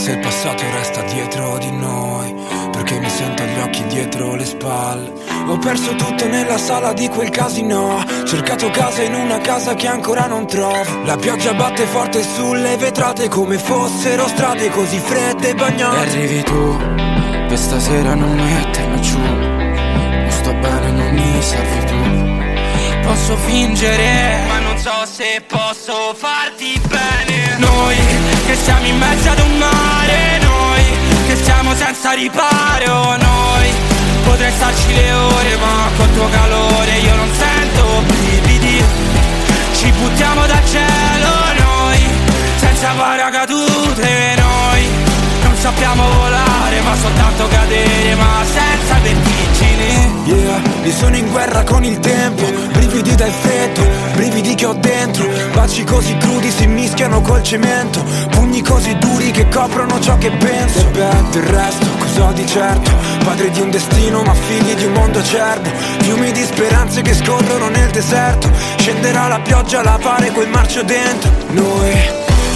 se il passato resta dietro di noi Perché mi sento gli occhi dietro le spalle. Ho perso tutto nella sala di quel casino Cercato casa in una casa che ancora non trovo. La pioggia batte forte sulle vetrate Come fossero strade così fredde e bagnate E arrivi tu Per stasera non mettermi giù. Non sto bene, non mi servi tu. Posso fingere Ma non so se posso farti bene. Noi siamo in mezzo ad un mare Noi che siamo senza riparo Noi. Potrei starci le ore Ma col tuo calore io non sento brividi Ci buttiamo dal cielo noi Senza paracadute noi. Non sappiamo volare ma soltanto cadere Ma senza vertigini. Yeah, io sono in guerra con il tempo Brividi dal freddo, brividi che ho dentro. Baci così crudi si mischiano col cemento. Pugni così duri che coprono ciò che penso. E beh, del resto, cosa di certo? Padre di un destino ma figli di un mondo acerbo Fiumi di speranze che scorrono nel deserto. Scenderà la pioggia a lavare quel marcio dentro. Noi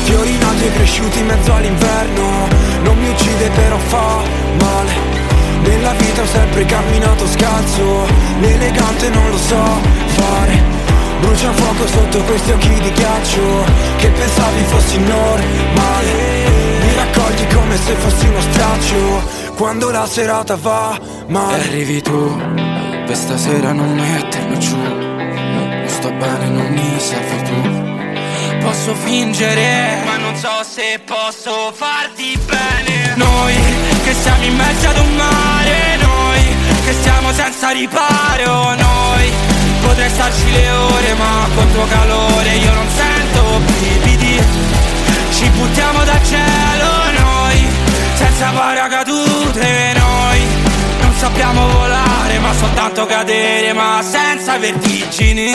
Fiori nati e cresciuti in mezzo all'inverno. Non mi uccide però fa male Nella vita ho sempre camminato scalzo Elegante non lo so fare. Brucia fuoco sotto questi occhi di ghiaccio Che pensavi fossi normale. Mi raccogli come se fossi uno straccio Quando la serata va male. E arrivi tu Per stasera non mettermi giù. Non sto bene, non mi servi tu Posso fingere, ma non so se posso farti bene. Noi siamo in mezzo ad un mare, noi che siamo senza riparo, noi potrei starci le ore, ma col tuo calore io non sento brividi. Ci buttiamo dal cielo noi, senza paracadute noi. Non sappiamo volare, ma soltanto cadere, ma senza vertigini.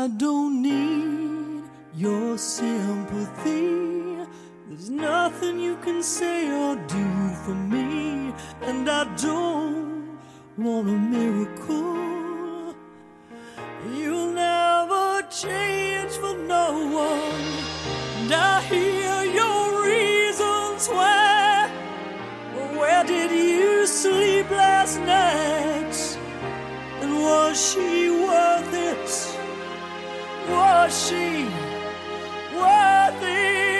I don't need your sympathy. There's nothing you can say or do for me, and I don't want a miracle. You'll never change for no one, and I hear your reasons why. But where did you sleep last night? And was she worth it? 我心，我的。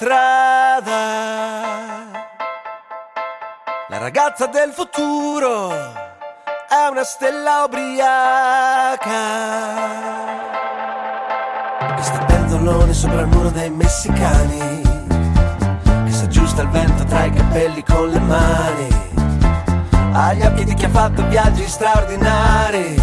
strada. La ragazza del futuro è una stella ubriaca. E sta pendolone sopra il muro dei messicani. Che si aggiusta il vento tra i capelli con le mani. Agli occhi di chi ha fatto viaggi straordinari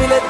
bile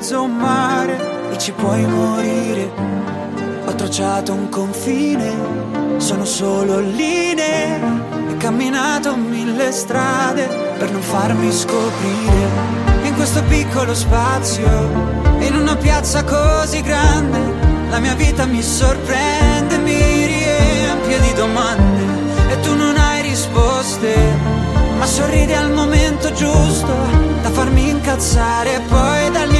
mezzo mare e ci puoi morire. Ho tracciato un confine, sono solo linee. E camminato mille strade per non farmi scoprire. In questo piccolo spazio, in una piazza così grande, la mia vita mi sorprende, mi riempie di domande e tu non hai risposte, ma sorridi al momento giusto da farmi incazzare e poi dal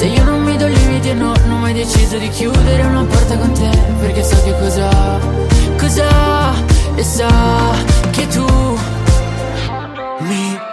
Se io non mi do limiti e no Non ho mai deciso di chiudere una porta con te Perché so che cosa Cosa E so che tu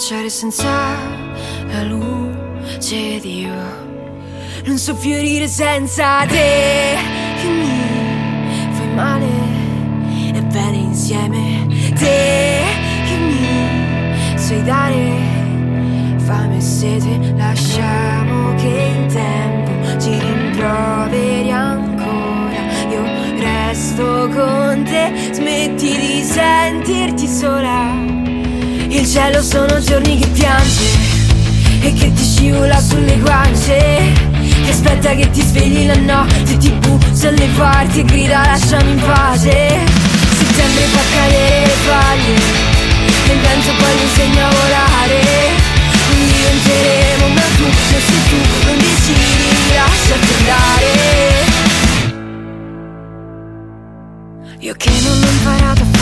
Sbocciare senza la luce di Dio. Non so fiorire senza te, che mi fai male e bene insieme. Te che mi sai dare fame e sete, lasciamo che il tempo ci rimproveri ancora. Io resto con te, smetti di sentirti sola. Cielo sono giorni che piange e che ti scivola sulle guance. Che aspetta che ti svegli la notte, ti bussa alle parti e grida lasciami in pace. Settembre fa cadere le paglie e il vento poi mi insegna a volare. Non diventeremo una tu, se tu non decidi lasciarti andare. Io che non ho imparato a fare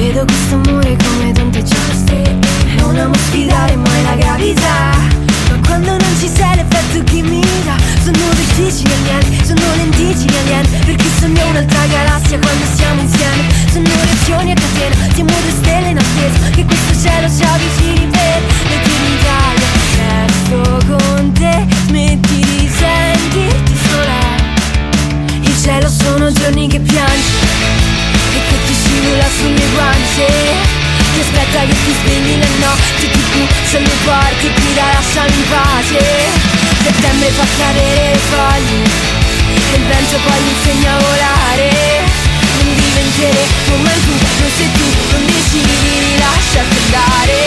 Vedo questo amore come tante giuste Non amo sfidare mai la gravità. Ma quando non ci sei l'effetto che mi dà Sono vertigini alieni, sono lenticini alieni Perché sogno un'altra galassia quando siamo insieme. Sono reazioni a catena, siamo due stelle in attesa. Che questo cielo ci avvicini per l'eternità. Resto con te, smetti di sentirti sola. Il cielo sono giorni che piangi nulla sulle guance. Ti aspetta che ti svegli la notte Di tu se mi porti qui da lasciami in pace. Settembre fa cadere le foglie E il vento poi mi insegna a volare. Non diventere come tu. Non sei tu, non decidi di rilasciarti andare.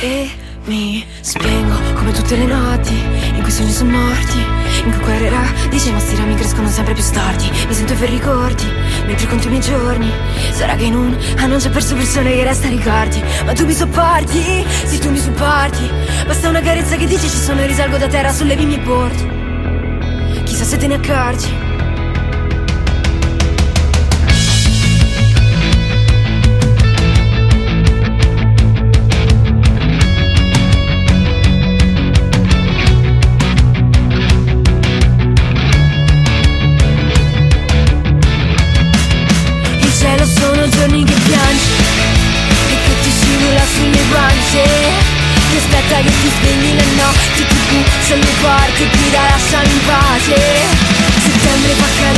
E mi spiego come tutte le notti In cui sogni sono morti mi guarirà Dice ma sti rami crescono sempre più storti. Mi sento per ricordi, mentre conto i miei giorni. Sarà che in un anno c'è perso persone che resta ricordi. Ma tu mi sopporti, sì tu mi sopporti Basta una carezza che dici ci sono e risalgo da terra, sollevi i miei bordi. Chissà se te ne accorgi. sai che ti svegli le notti Ti buccia le porte e ti lasciami in pace Settembre fa calore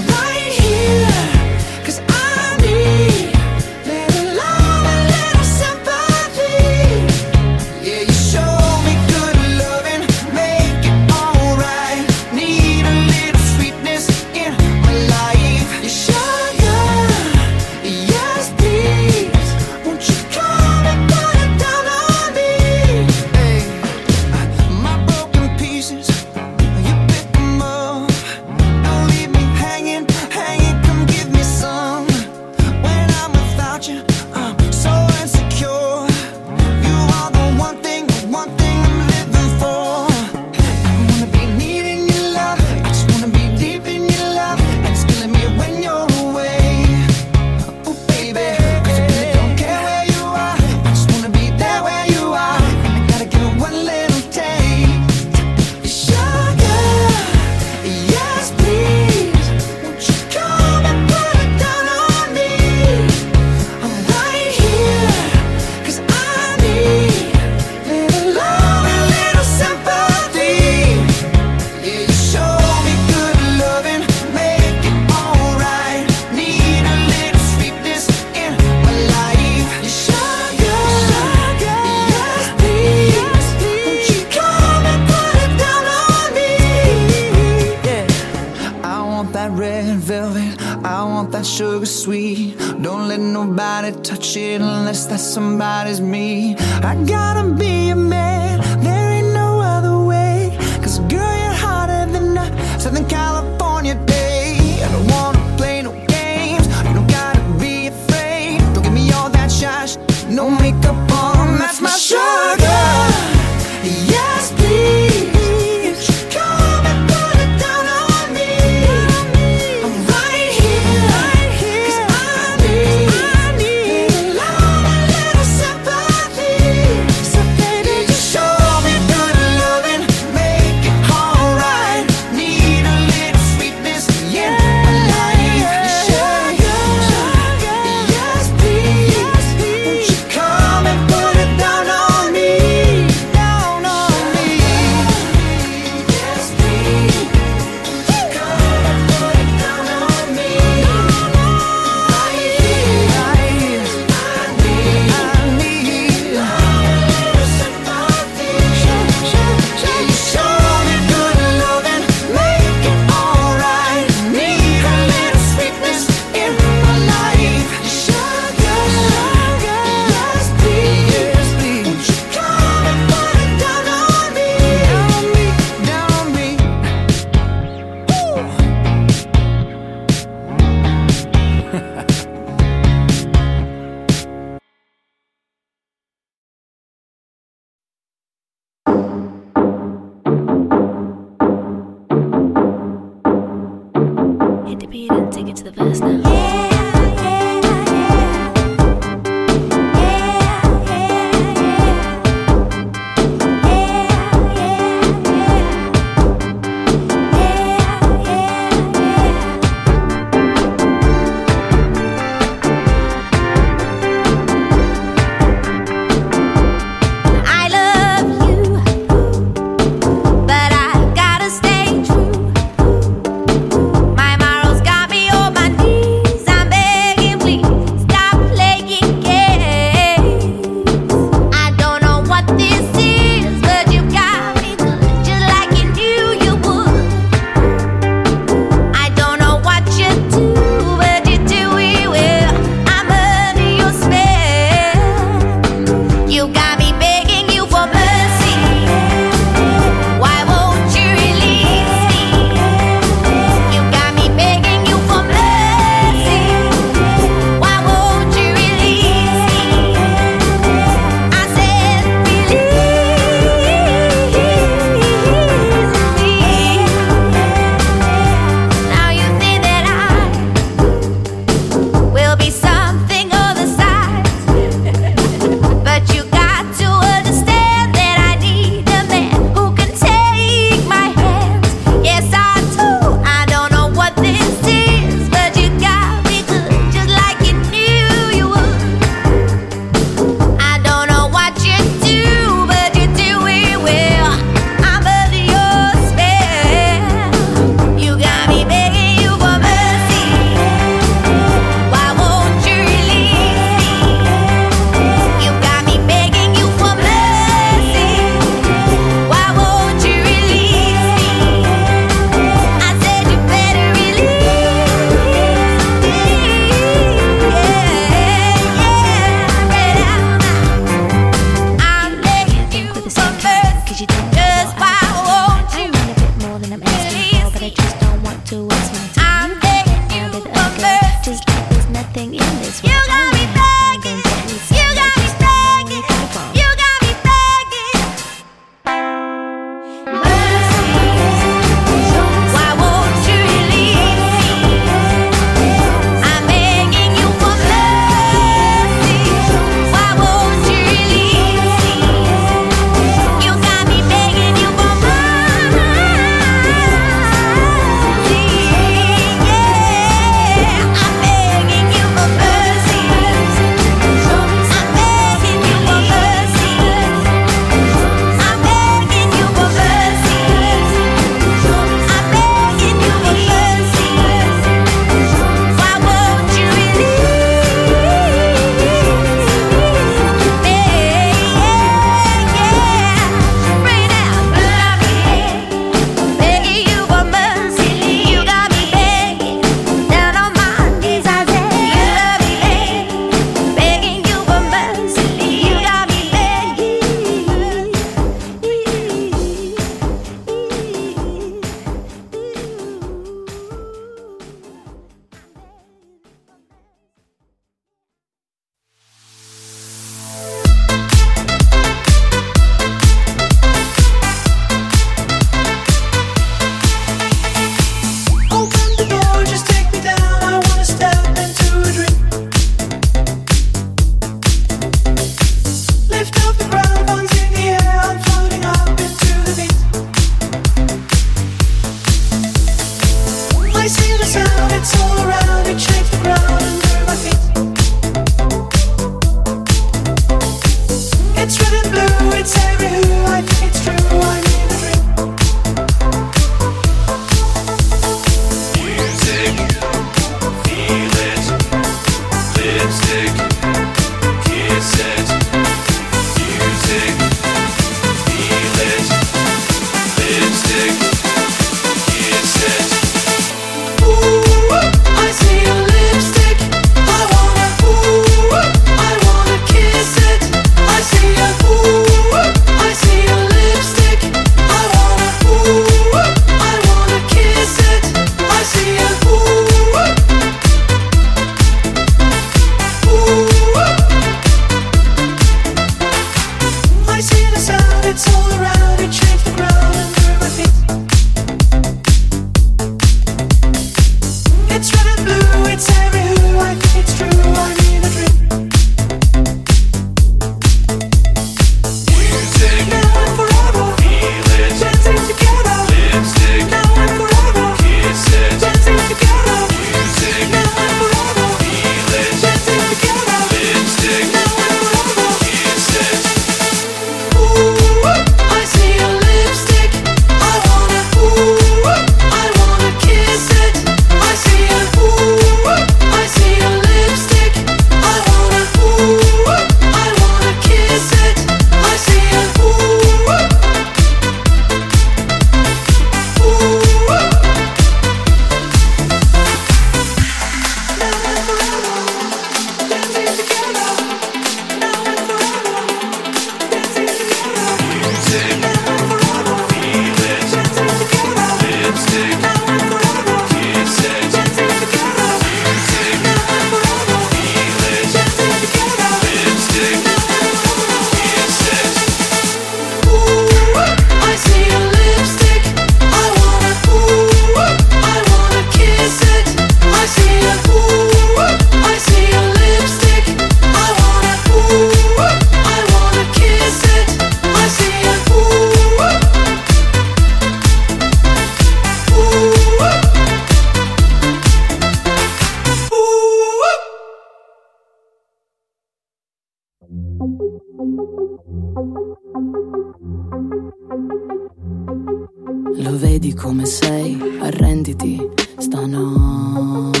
come sei, arrenditi stanotte.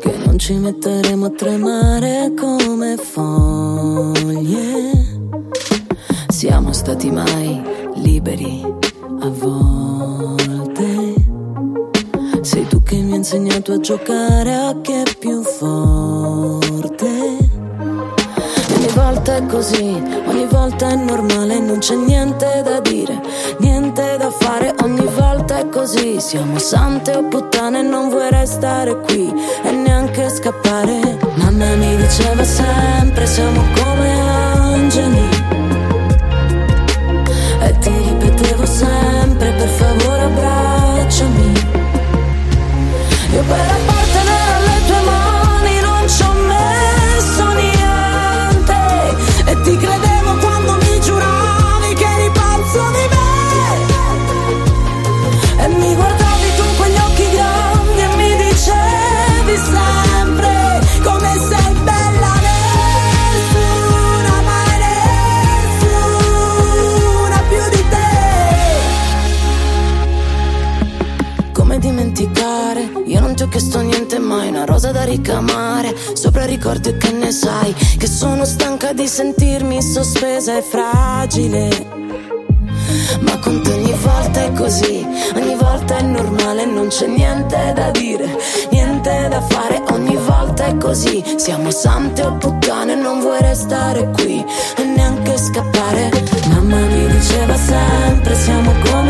Che non ci metteremo a tremare come foglie. Siamo stati mai liberi a volte. Sei tu che mi hai insegnato a giocare a chi è più forte. Ogni volta è così, ogni volta è normale, non c'è niente da dire, così. Siamo sante o puttane, non vuoi restare qui e neanche scappare. Mamma mi diceva sempre, siamo come angeli. E ti ripetevo sempre, per favore abbracciami. Io per appartenere ricamare. Sopra ricordi che ne sai? Che sono stanca di sentirmi sospesa e fragile. Ma con te ogni volta è così, ogni volta è normale, non c'è niente da dire, niente da fare, ogni volta è così. Siamo sante o puttane, non vuoi restare qui e neanche scappare. Mamma mi diceva sempre, siamo come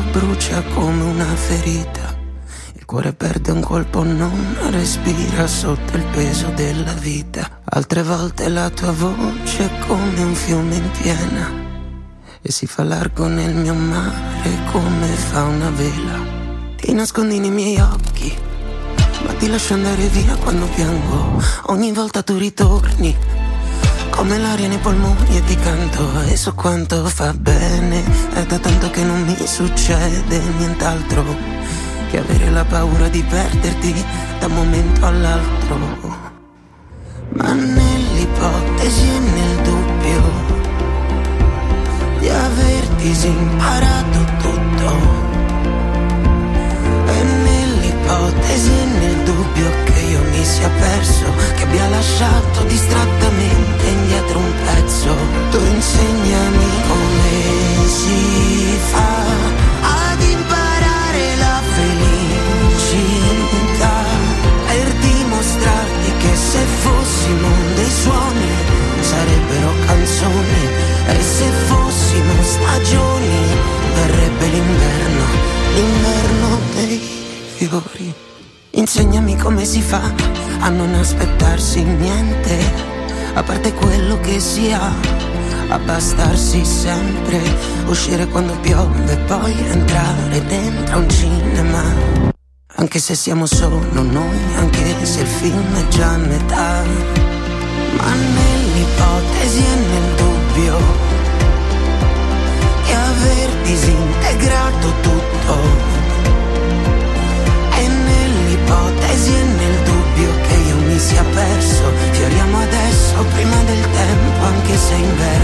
brucia come una ferita. Il cuore perde un colpo, non respira sotto il peso della vita. Altre volte la tua voce è come un fiume in piena. E si fa largo nel mio mare come fa una vela. Ti nascondi nei miei occhi, ma ti lascio andare via quando piango. Ogni volta tu ritorni. Come l'aria nei polmoni e ti canto e so quanto fa bene. È da tanto che non mi succede nient'altro Che avere la paura di perderti da un momento all'altro. Ma nell'ipotesi e nel dubbio Di aver disimparato tutto nell'ipotesi e nel dubbio che io mi sia perso, che abbia lasciato distrattamente indietro un pezzo, tu insegnami come si fa ad imparare la felicità per dimostrarti che se fossimo dei suoni sarebbero canzoni e se fossimo stagioni verrebbe l'inverno, l'inverno dei fiori. Insegnami come si fa a non aspettarsi niente, a parte quello che si ha, a bastarsi sempre, uscire quando piove e poi entrare dentro un cinema. Anche se siamo solo noi, anche se il film è già a metà. Ma nell'ipotesi e nel dubbio che aver disintegrato tutto ipotesi e nel dubbio che io mi sia perso, fioriamo adesso prima del tempo anche se in inverno.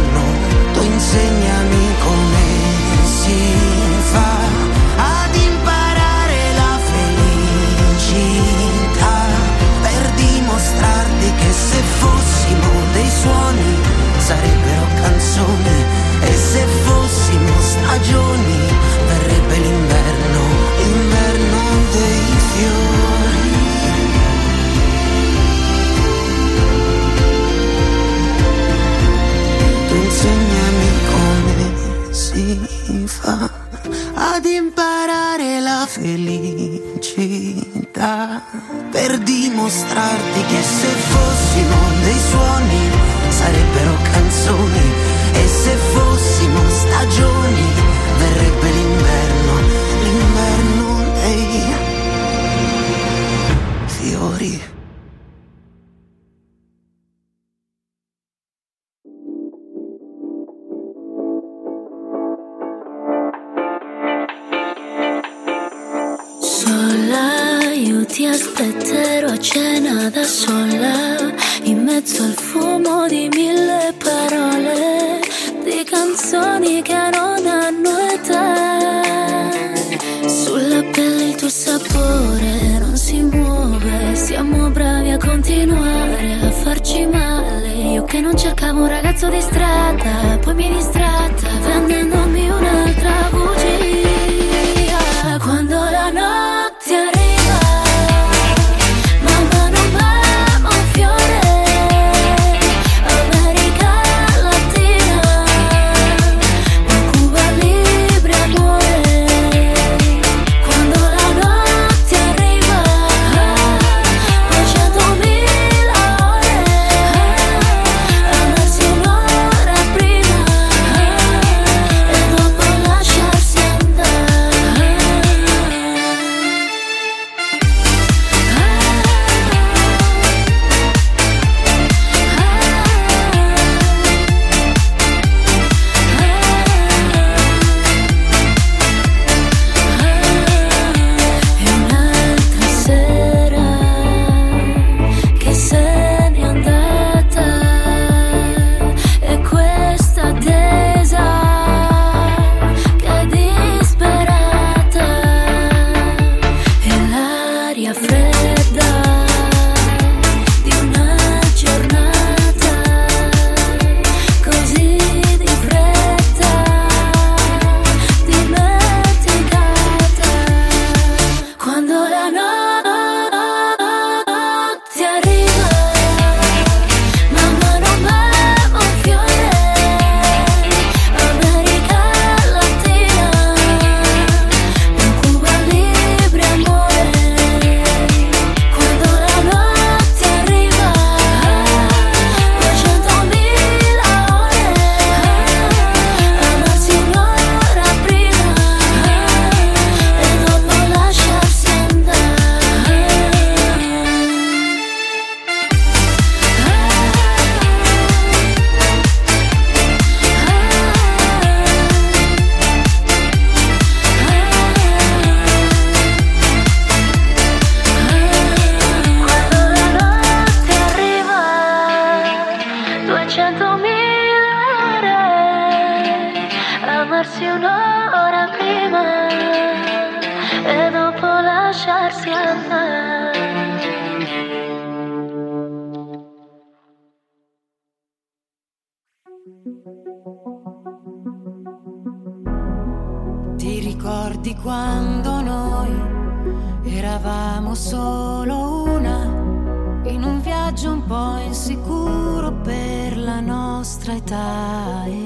libertà e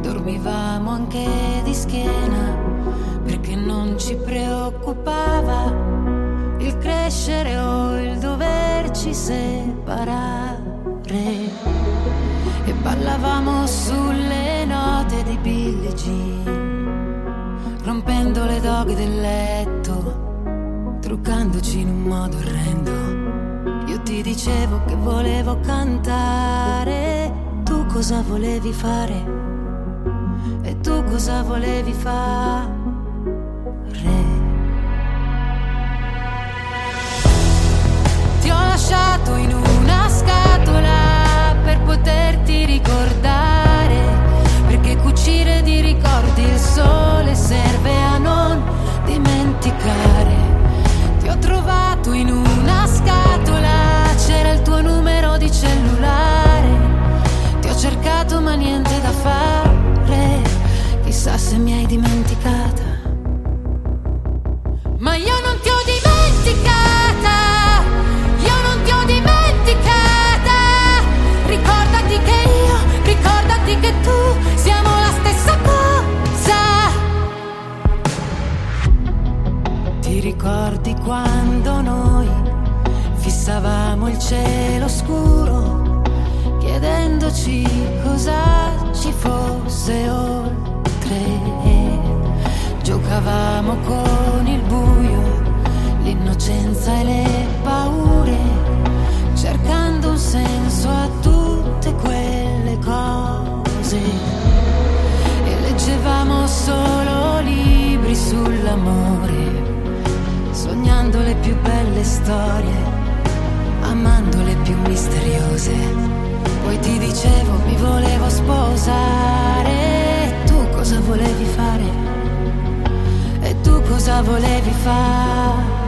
dormivamo anche di schiena perché non ci preoccupava il crescere o il doverci separare. E ballavamo sulle note di Billie Jean rompendo le doghe del letto truccandoci in un modo orrendo. Io ti dicevo che volevo cantare cosa volevi fare? E tu cosa volevi fare? Ti ho lasciato in una scatola per poterti ricordare, perché cucire di ricordi il sole serve a non dimenticare. Ti ho trovato in una scatola, c'era il tuo numero di cellulare. Ho cercato ma niente da fare, chissà se mi hai dimenticata. Ma io non ti ho dimenticata, io non ti ho dimenticata. Ricordati che io, ricordati che tu siamo la stessa cosa. Ti ricordi quando noi fissavamo il cielo scuro, chiedendoci cosa ci fosse oltre? Giocavamo con il buio, l'innocenza e le paure, cercando un senso a tutte quelle cose. E leggevamo solo libri sull'amore, sognando le più belle storie, amando le più misteriose. Poi ti dicevo mi volevo sposare, e tu cosa volevi fare? E tu cosa volevi fare?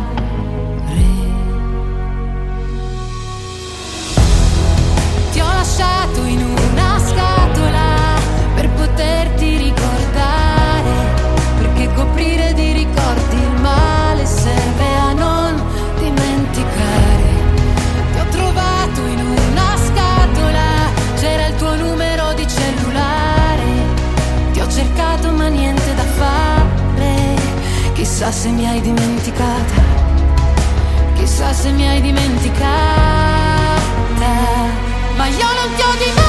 Ti ho lasciato in una scatola per poterti ricordare, perché coprire di chissà se mi hai dimenticata, chissà se mi hai dimenticata. Ma io non ti ho dimenticata,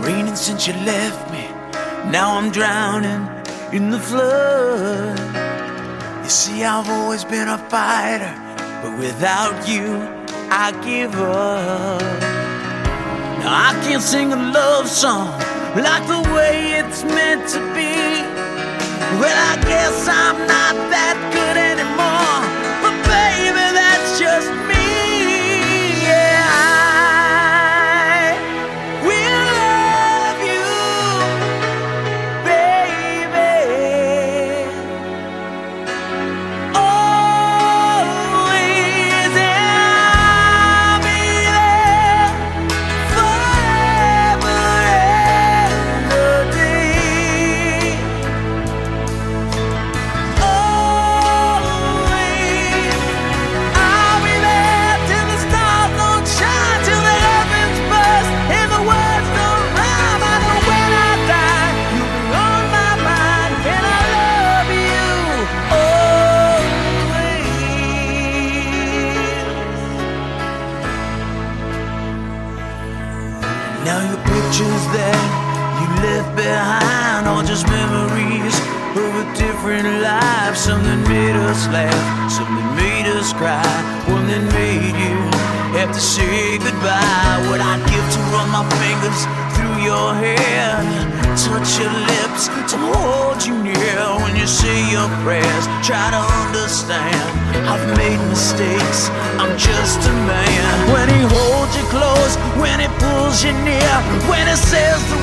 Raining since you left me. Now I'm drowning in the flood. You see, I've always been a fighter, but without you, I give up. Now I can't sing a love song like the way it's meant to be. Well, I guess I'm not that good anymore, but baby, that's just different life. Something made us laugh, something made us cry, one that made you have to say goodbye. What I'd give to run my fingers through your hair, touch your lips, to hold you near when you say your prayers. Try to understand, I've made mistakes, I'm just a man. When he holds you close, when he pulls you near, when he says the